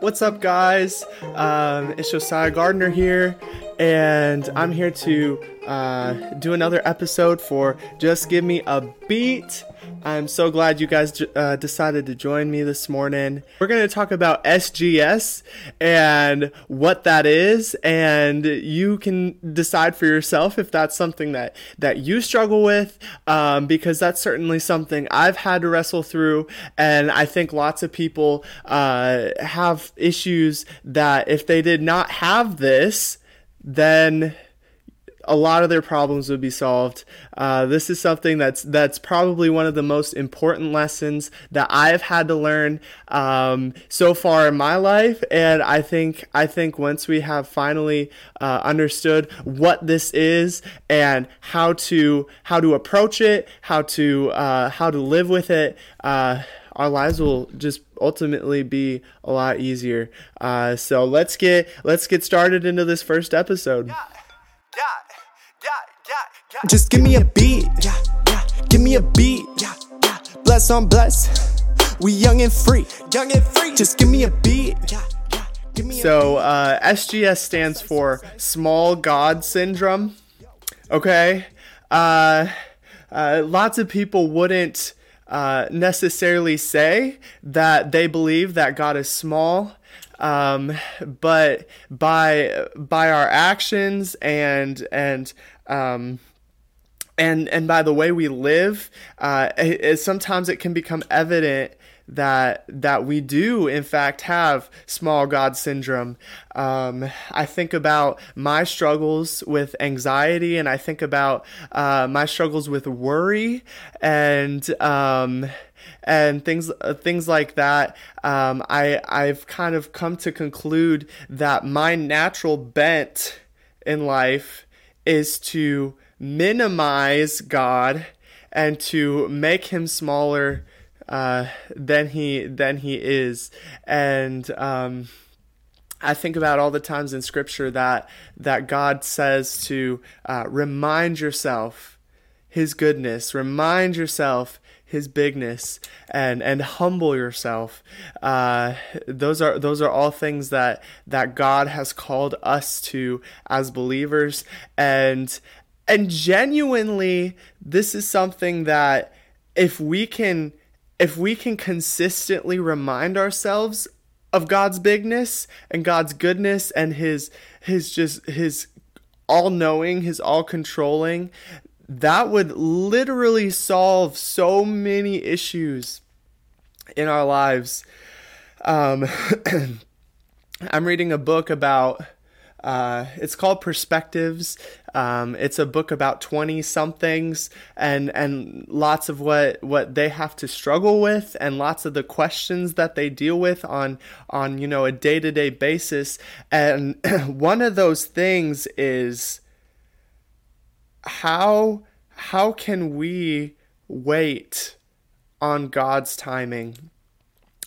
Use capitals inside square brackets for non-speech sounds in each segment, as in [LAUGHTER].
What's up, guys? Um, it's Josiah Gardiner here, and I'm here to uh, do another episode for Just Give Me a Beat. I'm so glad you guys uh, decided to join me this morning. We're going to talk about SGS and what that is, and you can decide for yourself if that's something that, that you struggle with, um, because that's certainly something I've had to wrestle through, and I think lots of people uh, have issues that if they did not have this, then a lot of their problems would be solved. Uh, this is something that's that's probably one of the most important lessons that I've had to learn um, so far in my life, and I think I think once we have finally uh, understood what this is and how to how to approach it, how to uh, how to live with it uh, our lives will just ultimately be a lot easier. Uh, so let's get let's get started into this first episode. Yeah. Just give me a beat, yeah, yeah. Give me a beat, yeah, yeah. Bless on bless. We young and free, young and free. Just give me a beat, yeah. So uh, SGS stands for Small God Syndrome. Okay, uh, uh, lots of people wouldn't uh, necessarily say that they believe that God is small. Um, but by by our actions and and um, and and by the way we live, uh, it, it, sometimes it can become evident that that we do in fact have small god syndrome. Um, I think about my struggles with anxiety, and I think about uh, my struggles with worry, and um, and things uh, things like that. Um, I I've kind of come to conclude that my natural bent in life is to minimize God and to make him smaller uh, than he than he is, and um, I think about all the times in Scripture that that God says to uh, remind yourself His goodness, remind yourself his bigness and and humble yourself. Uh, those are those are all things that that God has called us to as believers. And and genuinely this is something that if we can if we can consistently remind ourselves of God's bigness and God's goodness and his his just his all knowing, his all controlling, that would literally solve so many issues in our lives. Um, [CLEARS THROAT] I'm reading a book about. Uh, it's called Perspectives. Um, it's a book about twenty somethings and and lots of what what they have to struggle with and lots of the questions that they deal with on on you know a day to day basis. And [CLEARS THROAT] one of those things is how how can we wait on God's timing?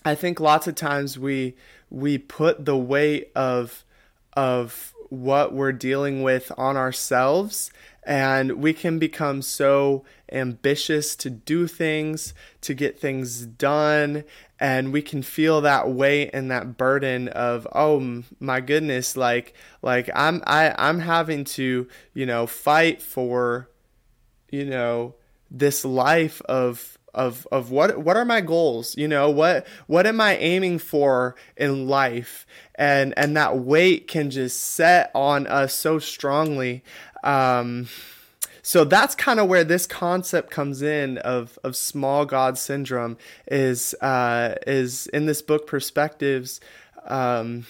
I think lots of times we we put the weight of of what we're dealing with on ourselves and we can become so ambitious to do things, to get things done, and we can feel that weight and that burden of oh my goodness, like like I'm I I'm having to, you know, fight for you know, this life of of of what what are my goals? You know what what am i aiming for in life? And and that weight can just set on us so strongly. Um so that's kind of where this concept comes in of of small god syndrome is uh is in this book perspectives. Um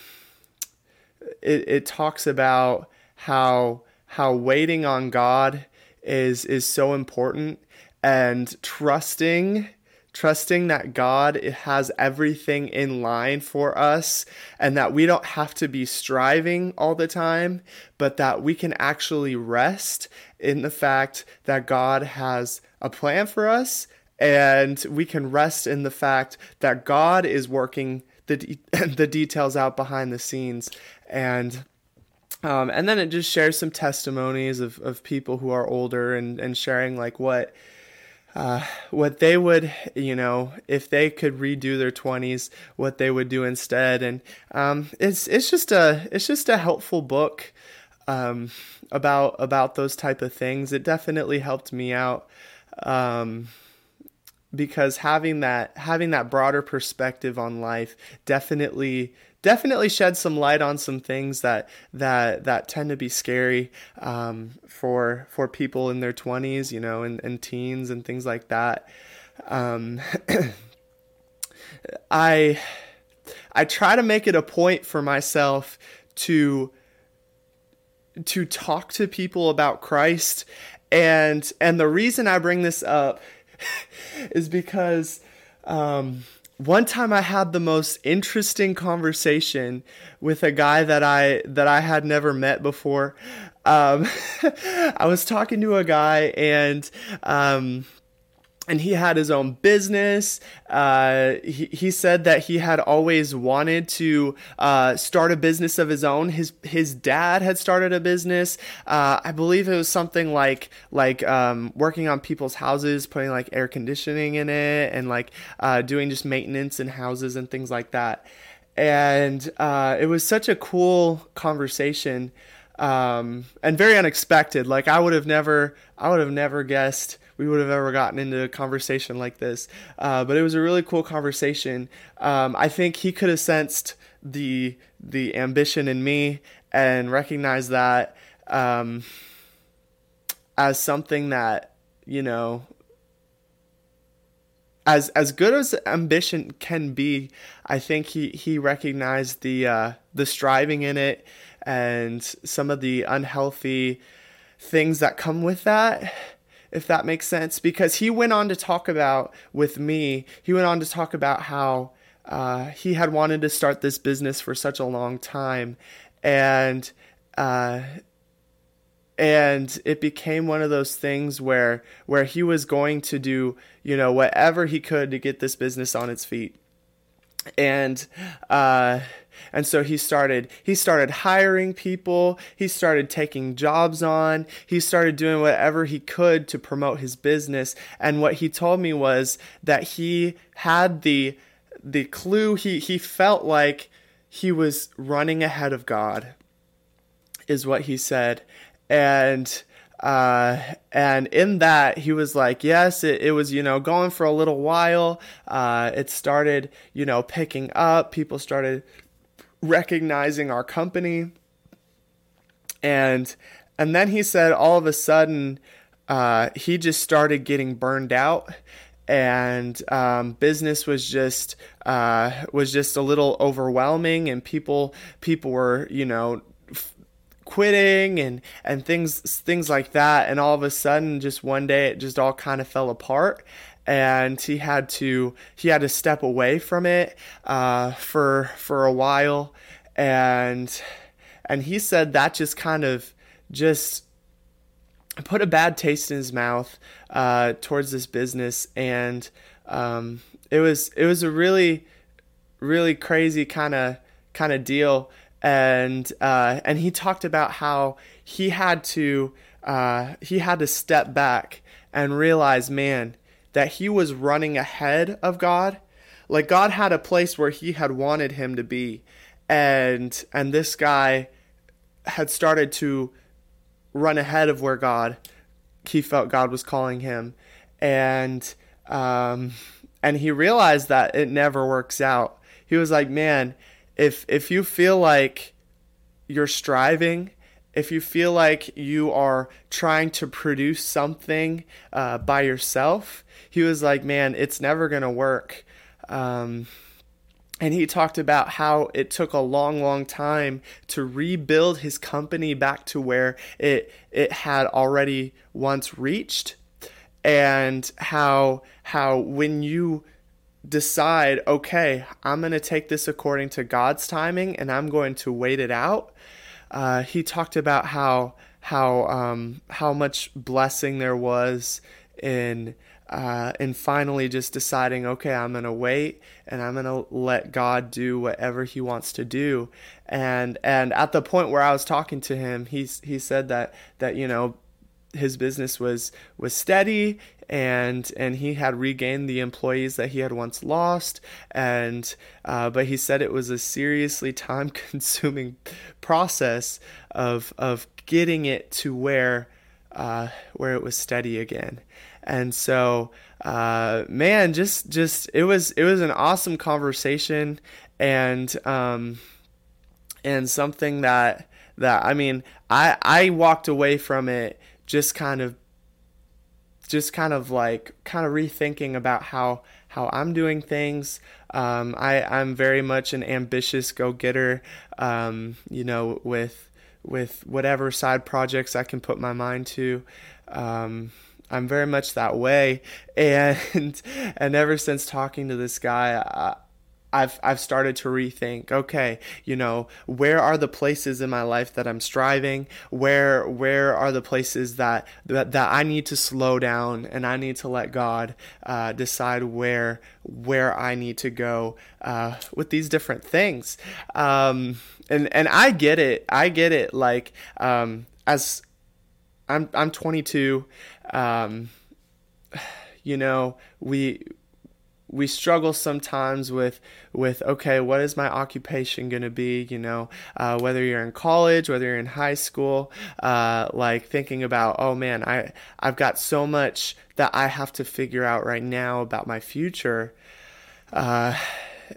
it, it talks about how how waiting on god is is so important and trusting trusting that God has everything in line for us and that we don't have to be striving all the time, but that we can actually rest in the fact that God has a plan for us and we can rest in the fact that God is working the de- [LAUGHS] the details out behind the scenes. And um, and then it just shares some testimonies of, of people who are older and, and sharing like what uh, what they would, you know, if they could redo their 20s, what they would do instead. And um, it's it's just a it's just a helpful book um, about about those type of things. It definitely helped me out um, because having that having that broader perspective on life definitely definitely shed some light on some things that that that tend to be scary um, for for people in their 20s you know and, and teens and things like that. Um, [CLEARS THROAT] i i try to make it a point for myself to to talk to people about christ. And and the reason i bring this up [LAUGHS] is because um, one time I had the most interesting conversation with a guy that I that I had never met before. Um, [LAUGHS] I was talking to a guy and um, and he had his own business. Uh, he, he said that he had always wanted to uh, start a business of his own. His his dad had started a business. Uh, I believe it was something like like um, working on people's houses, putting like air conditioning in it, and like uh, doing just maintenance in houses and things like that. And uh, it was such a cool conversation um, and very unexpected. Like I would have never I would have never guessed we would have ever gotten into a conversation like this. Uh, but it was a really cool conversation. Um, I think he could have sensed the the ambition in me and recognized that um, as something that you know as as good as ambition can be, I think he he recognized the uh, the striving in it and some of the unhealthy things that come with that if that makes sense, because he went on to talk about with me, he went on to talk about how uh, he had wanted to start this business for such a long time, and uh, and it became one of those things where where he was going to do you know whatever he could to get this business on its feet, and. Uh, and so he started he started hiring people, he started taking jobs on, he started doing whatever he could to promote his business. And what he told me was that he had the the clue he he felt like he was running ahead of God is what he said. And uh, and in that he was like yes it, it was you know going for a little while. Uh, it started you know picking up. People started recognizing our company. And and then he said all of a sudden uh, he just started getting burned out. And um, business was just uh, was just a little overwhelming and people people were you know quitting and and things things like that. And all of a sudden just one day it just all kind of fell apart. And he had to he had to step away from it uh, for for a while, and and he said that just kind of just put a bad taste in his mouth uh, towards this business, and um, it was it was a really really crazy kind of kind of deal, and uh, and he talked about how he had to uh, he had to step back and realize, man that he was running ahead of God. Like God had a place where he had wanted him to be. And and this guy had started to run ahead of where God he felt God was calling him. And um and he realized that it never works out. He was like, "Man, if if you feel like you're striving if you feel like you are trying to produce something uh, by yourself, he was like, man, it's never going to work. Um, and he talked about how it took a long, long time to rebuild his company back to where it it had already once reached, and how how when you decide, okay, I'm going to take this according to God's timing, and I'm going to wait it out uh, he talked about how how um, how much blessing there was in uh, in finally just deciding, okay, I'm gonna wait and I'm gonna let God do whatever He wants to do. And and at the point where I was talking to him, he he said that that you know his business was was steady and and he had regained the employees that he had once lost, and uh, but he said it was a seriously time-consuming process of of getting it to where uh, where it was steady again. And so, uh, man, just just it was it was an awesome conversation, and um, and something that that I mean, I I walked away from it just kind of just kind of like kind of rethinking about how how I'm doing things. Um, I I'm very much an ambitious go-getter. Um, you know, with with whatever side projects I can put my mind to. Um, I'm very much that way, [LAUGHS] and and ever since talking to this guy, I've I've started to rethink. Okay, you know, where are the places in my life that I'm striving? Where where are the places that that, that I need to slow down and I need to let God uh, decide where where I need to go uh, with these different things. Um, and and I get it. I get it. Like um, as I'm I'm 22. Um, [SIGHS] you know, we we struggle sometimes with with okay what is my occupation going to be you know? Uh, whether you're in college whether you're in high school uh, like thinking about oh man i i've got so much that i have to figure out right now about my future. Uh,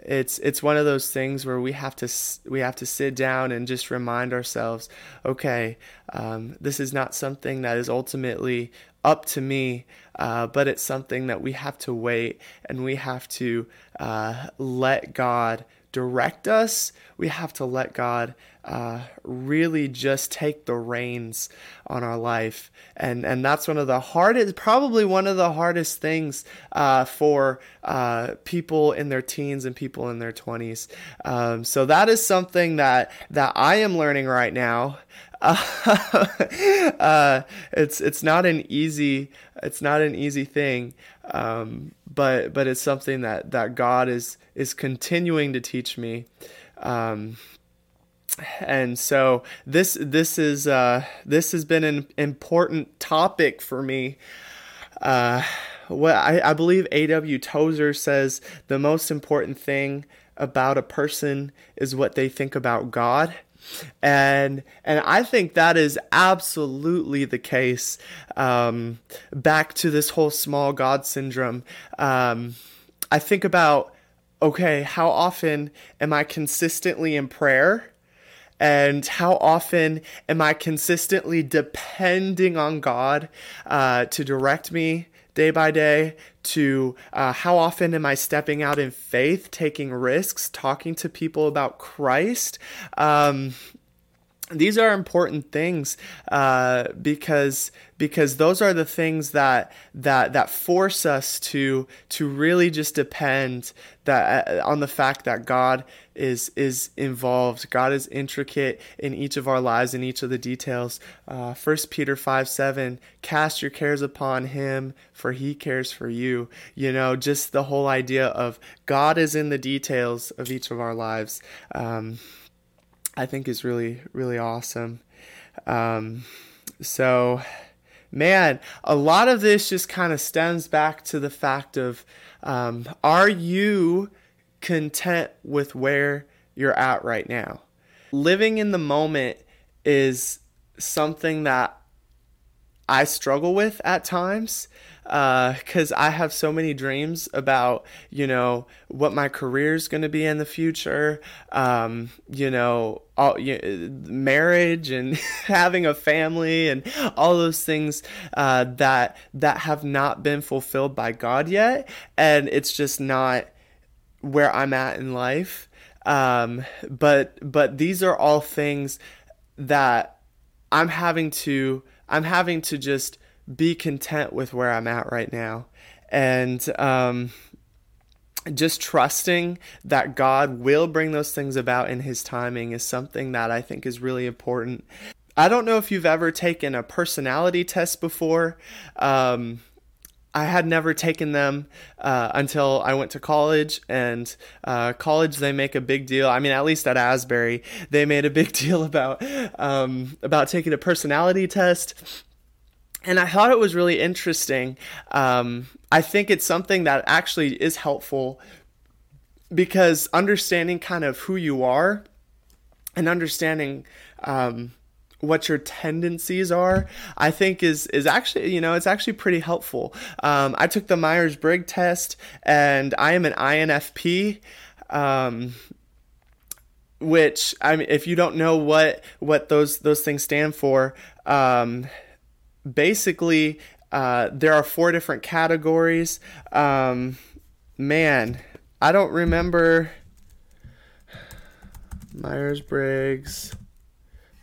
it's it's one of those things where we have to we have to sit down and just remind ourselves okay um, this is not something that is ultimately up to me, uh, but it's something that we have to wait and we have to uh, let God direct us. We have to let God uh, really just take the reins on our life, and and that's one of the hardest, probably one of the hardest things uh, for uh, people in their teens and people in their twenties. Um, so that is something that that I am learning right now. [LAUGHS] uh, it's it's not an easy it's not an easy thing, um, but but it's something that that God is is continuing to teach me. Um, and so this this is uh, this has been an important topic for me. Uh, what I, I believe A.W. Tozer says the most important thing about a person is what they think about God and and I think that is absolutely the case. Um, back to this whole small God syndrome. Um, I think about okay, how often am I consistently in prayer? And how often am I consistently depending on God uh, to direct me day by day to uh, how often am I stepping out in faith, taking risks, talking to people about Christ. Um, these are important things uh, because because those are the things that that that force us to to really just depend that uh, on the fact that God is is involved. God is intricate in each of our lives in each of the details. Uh, First Peter five seven, cast your cares upon Him, for He cares for you. You know, just the whole idea of God is in the details of each of our lives. Um, I think is really really awesome. Um, so, man, a lot of this just kind of stems back to the fact of um, are you content with where you're at right now? Living in the moment is something that I struggle with at times because uh, I have so many dreams about, you know, what my career is going to be in the future, um, you know, all, you marriage and [LAUGHS] having a family and all those things uh, that that have not been fulfilled by God yet, and it's just not where I'm at in life. Um, but but these are all things that I'm having to I'm having to just be content with where I'm at right now. And um, just trusting that God will bring those things about in His timing is something that I think is really important. I don't know if you've ever taken a personality test before. Um, I had never taken them uh, until I went to college, and uh, college they make a big deal. I mean, at least at Asbury, they made a big [LAUGHS] deal about um, about taking a personality test and I thought it was really interesting. Um, I think it's something that actually is helpful because understanding kind of who you are and understanding um, what your tendencies are, I think is is actually you know it's actually pretty helpful. Um, I took the Myers Briggs test, and I am an INFP. Um, which I mean, if you don't know what what those those things stand for, um, basically uh, there are four different categories. Um, man, I don't remember Myers Briggs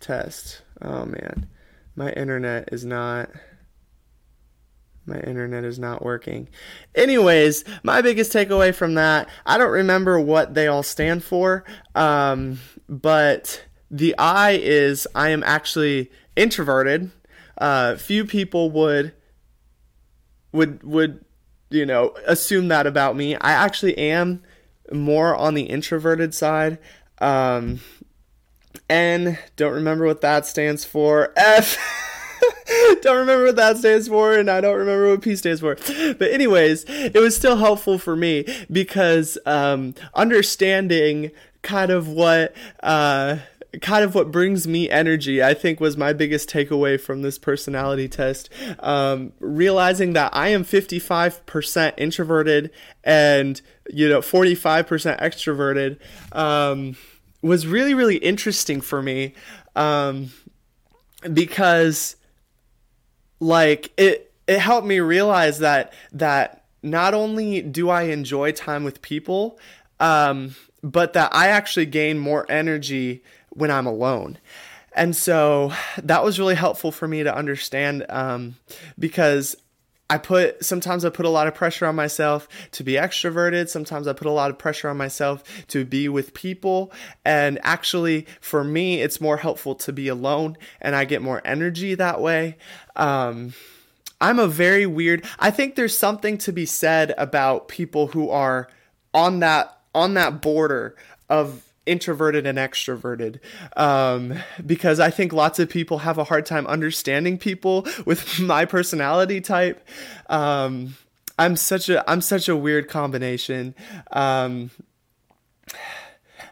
test. Oh man, my internet is not. My internet is not working. Anyways, my biggest takeaway from that, I don't remember what they all stand for, um, but the I is I am actually introverted. Uh, few people would would would you know assume that about me. I actually am more on the introverted side. Um, N, don't remember what that stands for. F, [LAUGHS] don't remember what that stands for, and I don't remember what P stands for. But, anyways, it was still helpful for me because um, understanding kind of what. Uh, kind of what brings me energy, I think, was my biggest takeaway from this personality test. Um, realizing that I am 55% introverted and, you know, 45% extroverted. Um, was really really interesting for me um, because like it it helped me realize that that not only do I enjoy time with people um, but that I actually gain more energy when I'm alone. And so that was really helpful for me to understand um, because I put sometimes I put a lot of pressure on myself to be extroverted. Sometimes I put a lot of pressure on myself to be with people. And actually, for me, it's more helpful to be alone and I get more energy that way. Um, I'm a very weird, I think there's something to be said about people who are on that on that border of introverted and extroverted um, because I think lots of people have a hard time understanding people with [LAUGHS] my personality type. Um, I'm such a I'm such a weird combination. Um,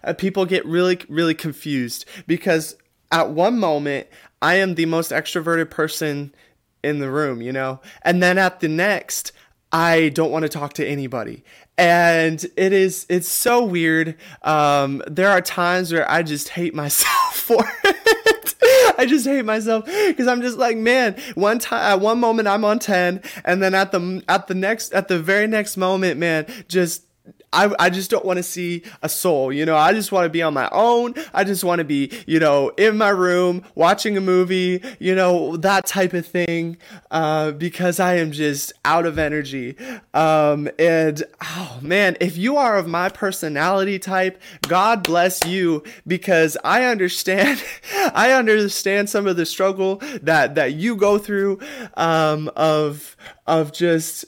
uh, people get really really confused because at one moment I am the most extroverted person in the room, you know, and then at the next I don't want to talk to anybody. And it is it's so weird. Um, there are times where i just hate myself [LAUGHS] for it. I just hate myself because i'm just like man one time at one moment i'm on 10 and then at the at the next at the very next moment man just I, I just don't want to see a soul. You know, I just want to be on my own. I just want to be, you know, in my room watching a movie, you know, that type of thing, uh, because I am just out of energy. Um, and oh man, if you are of my personality type, God bless you because I understand, [LAUGHS] I understand some of the struggle that, that you go through, um, of, of just,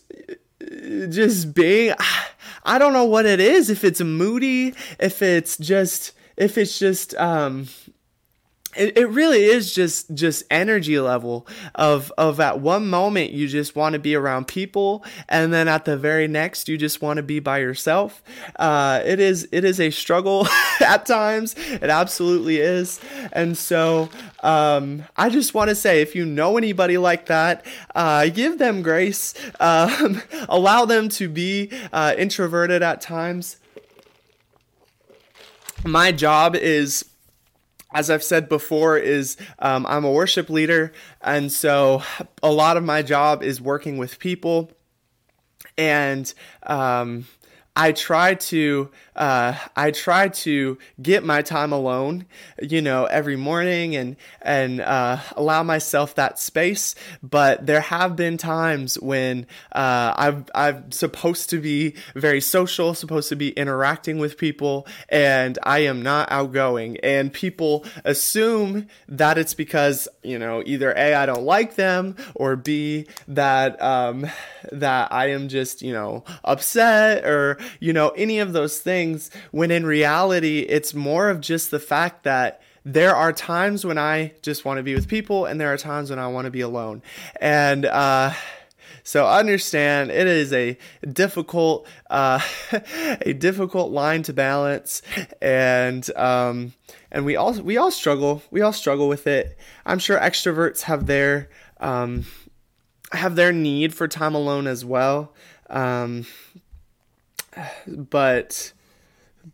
just being, I don't know what it is. If it's moody, if it's just, if it's just, um, it, it really is just just energy level of of at one moment you just want to be around people and then at the very next you just want to be by yourself. Uh, it is it is a struggle [LAUGHS] at times. It absolutely is. And so um, I just want to say if you know anybody like that uh, give them grace. [LAUGHS] Um, allow them to be uh, introverted at times. My job is as I've said before, is um, I'm a worship leader, and so a lot of my job is working with people, and um, I try to uh, I try to get my time alone, you know, every morning and and uh, allow myself that space. But there have been times when uh, I've I'm supposed to be very social, supposed to be interacting with people, and I am not outgoing. And people assume that it's because you know either a I don't like them or b that um, that I am just you know upset or you know, any of those things when in reality it's more of just the fact that there are times when I just want to be with people, and there are times when I want to be alone. And uh, so understand it is a difficult, uh, [LAUGHS] a difficult line to balance, and um, and we all we all struggle. We all struggle with it. I'm sure extroverts have their um, have their need for time alone as well. Um, but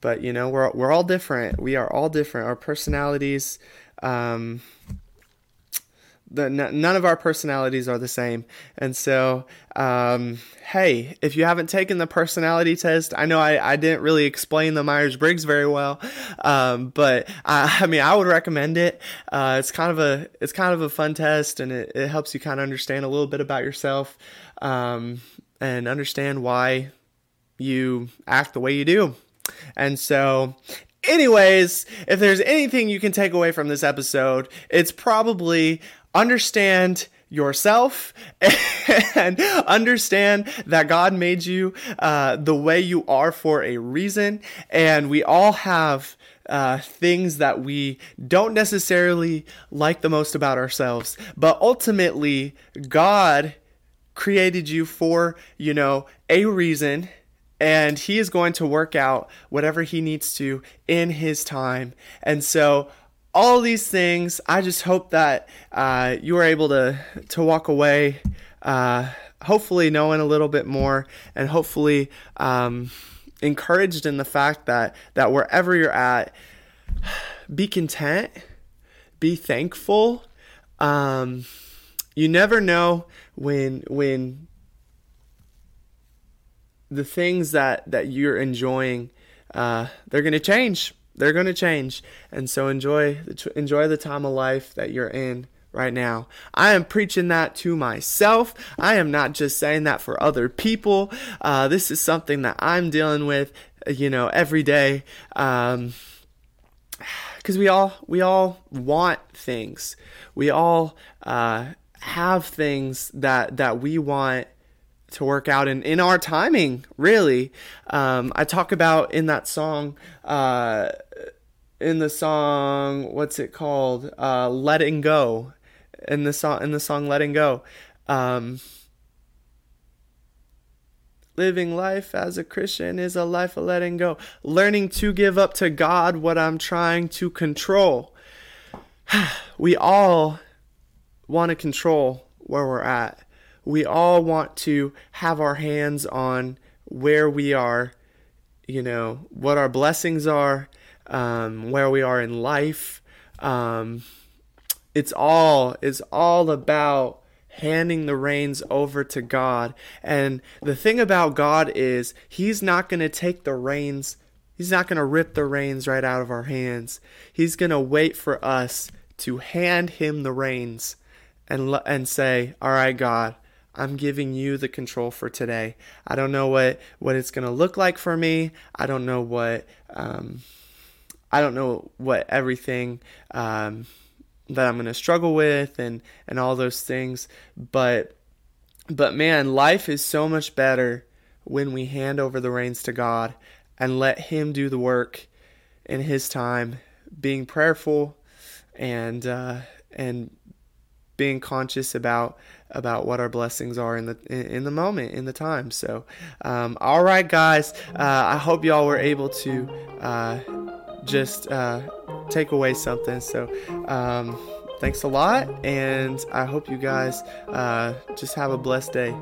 but you know we're we're all different. We are all different. Our personalities, um, the none of our personalities are the same. And so, um, hey, if you haven't taken the personality test, I know I, I didn't really explain the Myers Briggs very well, um, but I, I, mean I would recommend it. Uh, it's kind of a it's kind of a fun test, and it, it helps you kind of understand a little bit about yourself um, and understand why you act the way you do. And so, anyways, if there's anything you can take away from this episode, it's probably understand yourself [LAUGHS] and understand that God made you uh, the way you are for a reason. And we all have uh, things that we don't necessarily like the most about ourselves. But ultimately, God created you for, you know, a reason and he is going to work out whatever he needs to in his time. And so, all these things, I just hope that uh, you are able to to walk away, uh, hopefully knowing a little bit more, and hopefully um, encouraged in the fact that that wherever you're at, be content, be thankful. Um, you never know when when the things that that you're enjoying, uh, they're going to change. They're going to change, and so enjoy enjoy the time of life that you're in right now. I am preaching that to myself. I am not just saying that for other people. Uh, this is something that I'm dealing with, you know, every day. Um, because we all we all want things. We all uh, have things that that we want to work out in, in our timing, really. Um, I talk about in that song, uh, in the song, what's it called? Uh, Letting Go. In the song, in the song Letting Go. Um, living life as a Christian is a life of letting go. Learning to give up to God what I'm trying to control. [SIGHS] we all want to control where we're at we all want to have our hands on where we are, you know, what our blessings are, um, where we are in life. Um, it's all it's all about handing the reins over to God. And the thing about God is He's not going to take the reins. He's not going to rip the reins right out of our hands. He's going to wait for us to hand Him the reins and and say, "All right, God, I'm giving you the control for today. I don't know what what it's going to look like for me. I don't know what um, I don't know what everything um, that I'm going to struggle with and and all those things. But but man, life is so much better when we hand over the reins to God and let Him do the work in His time, being prayerful and uh, and being conscious about about what our blessings are in the in the moment in the time. So um, all right guys uh, i hope y'all were able to uh, just uh, take away something. So um, thanks a lot and i hope you guys uh, just have a blessed day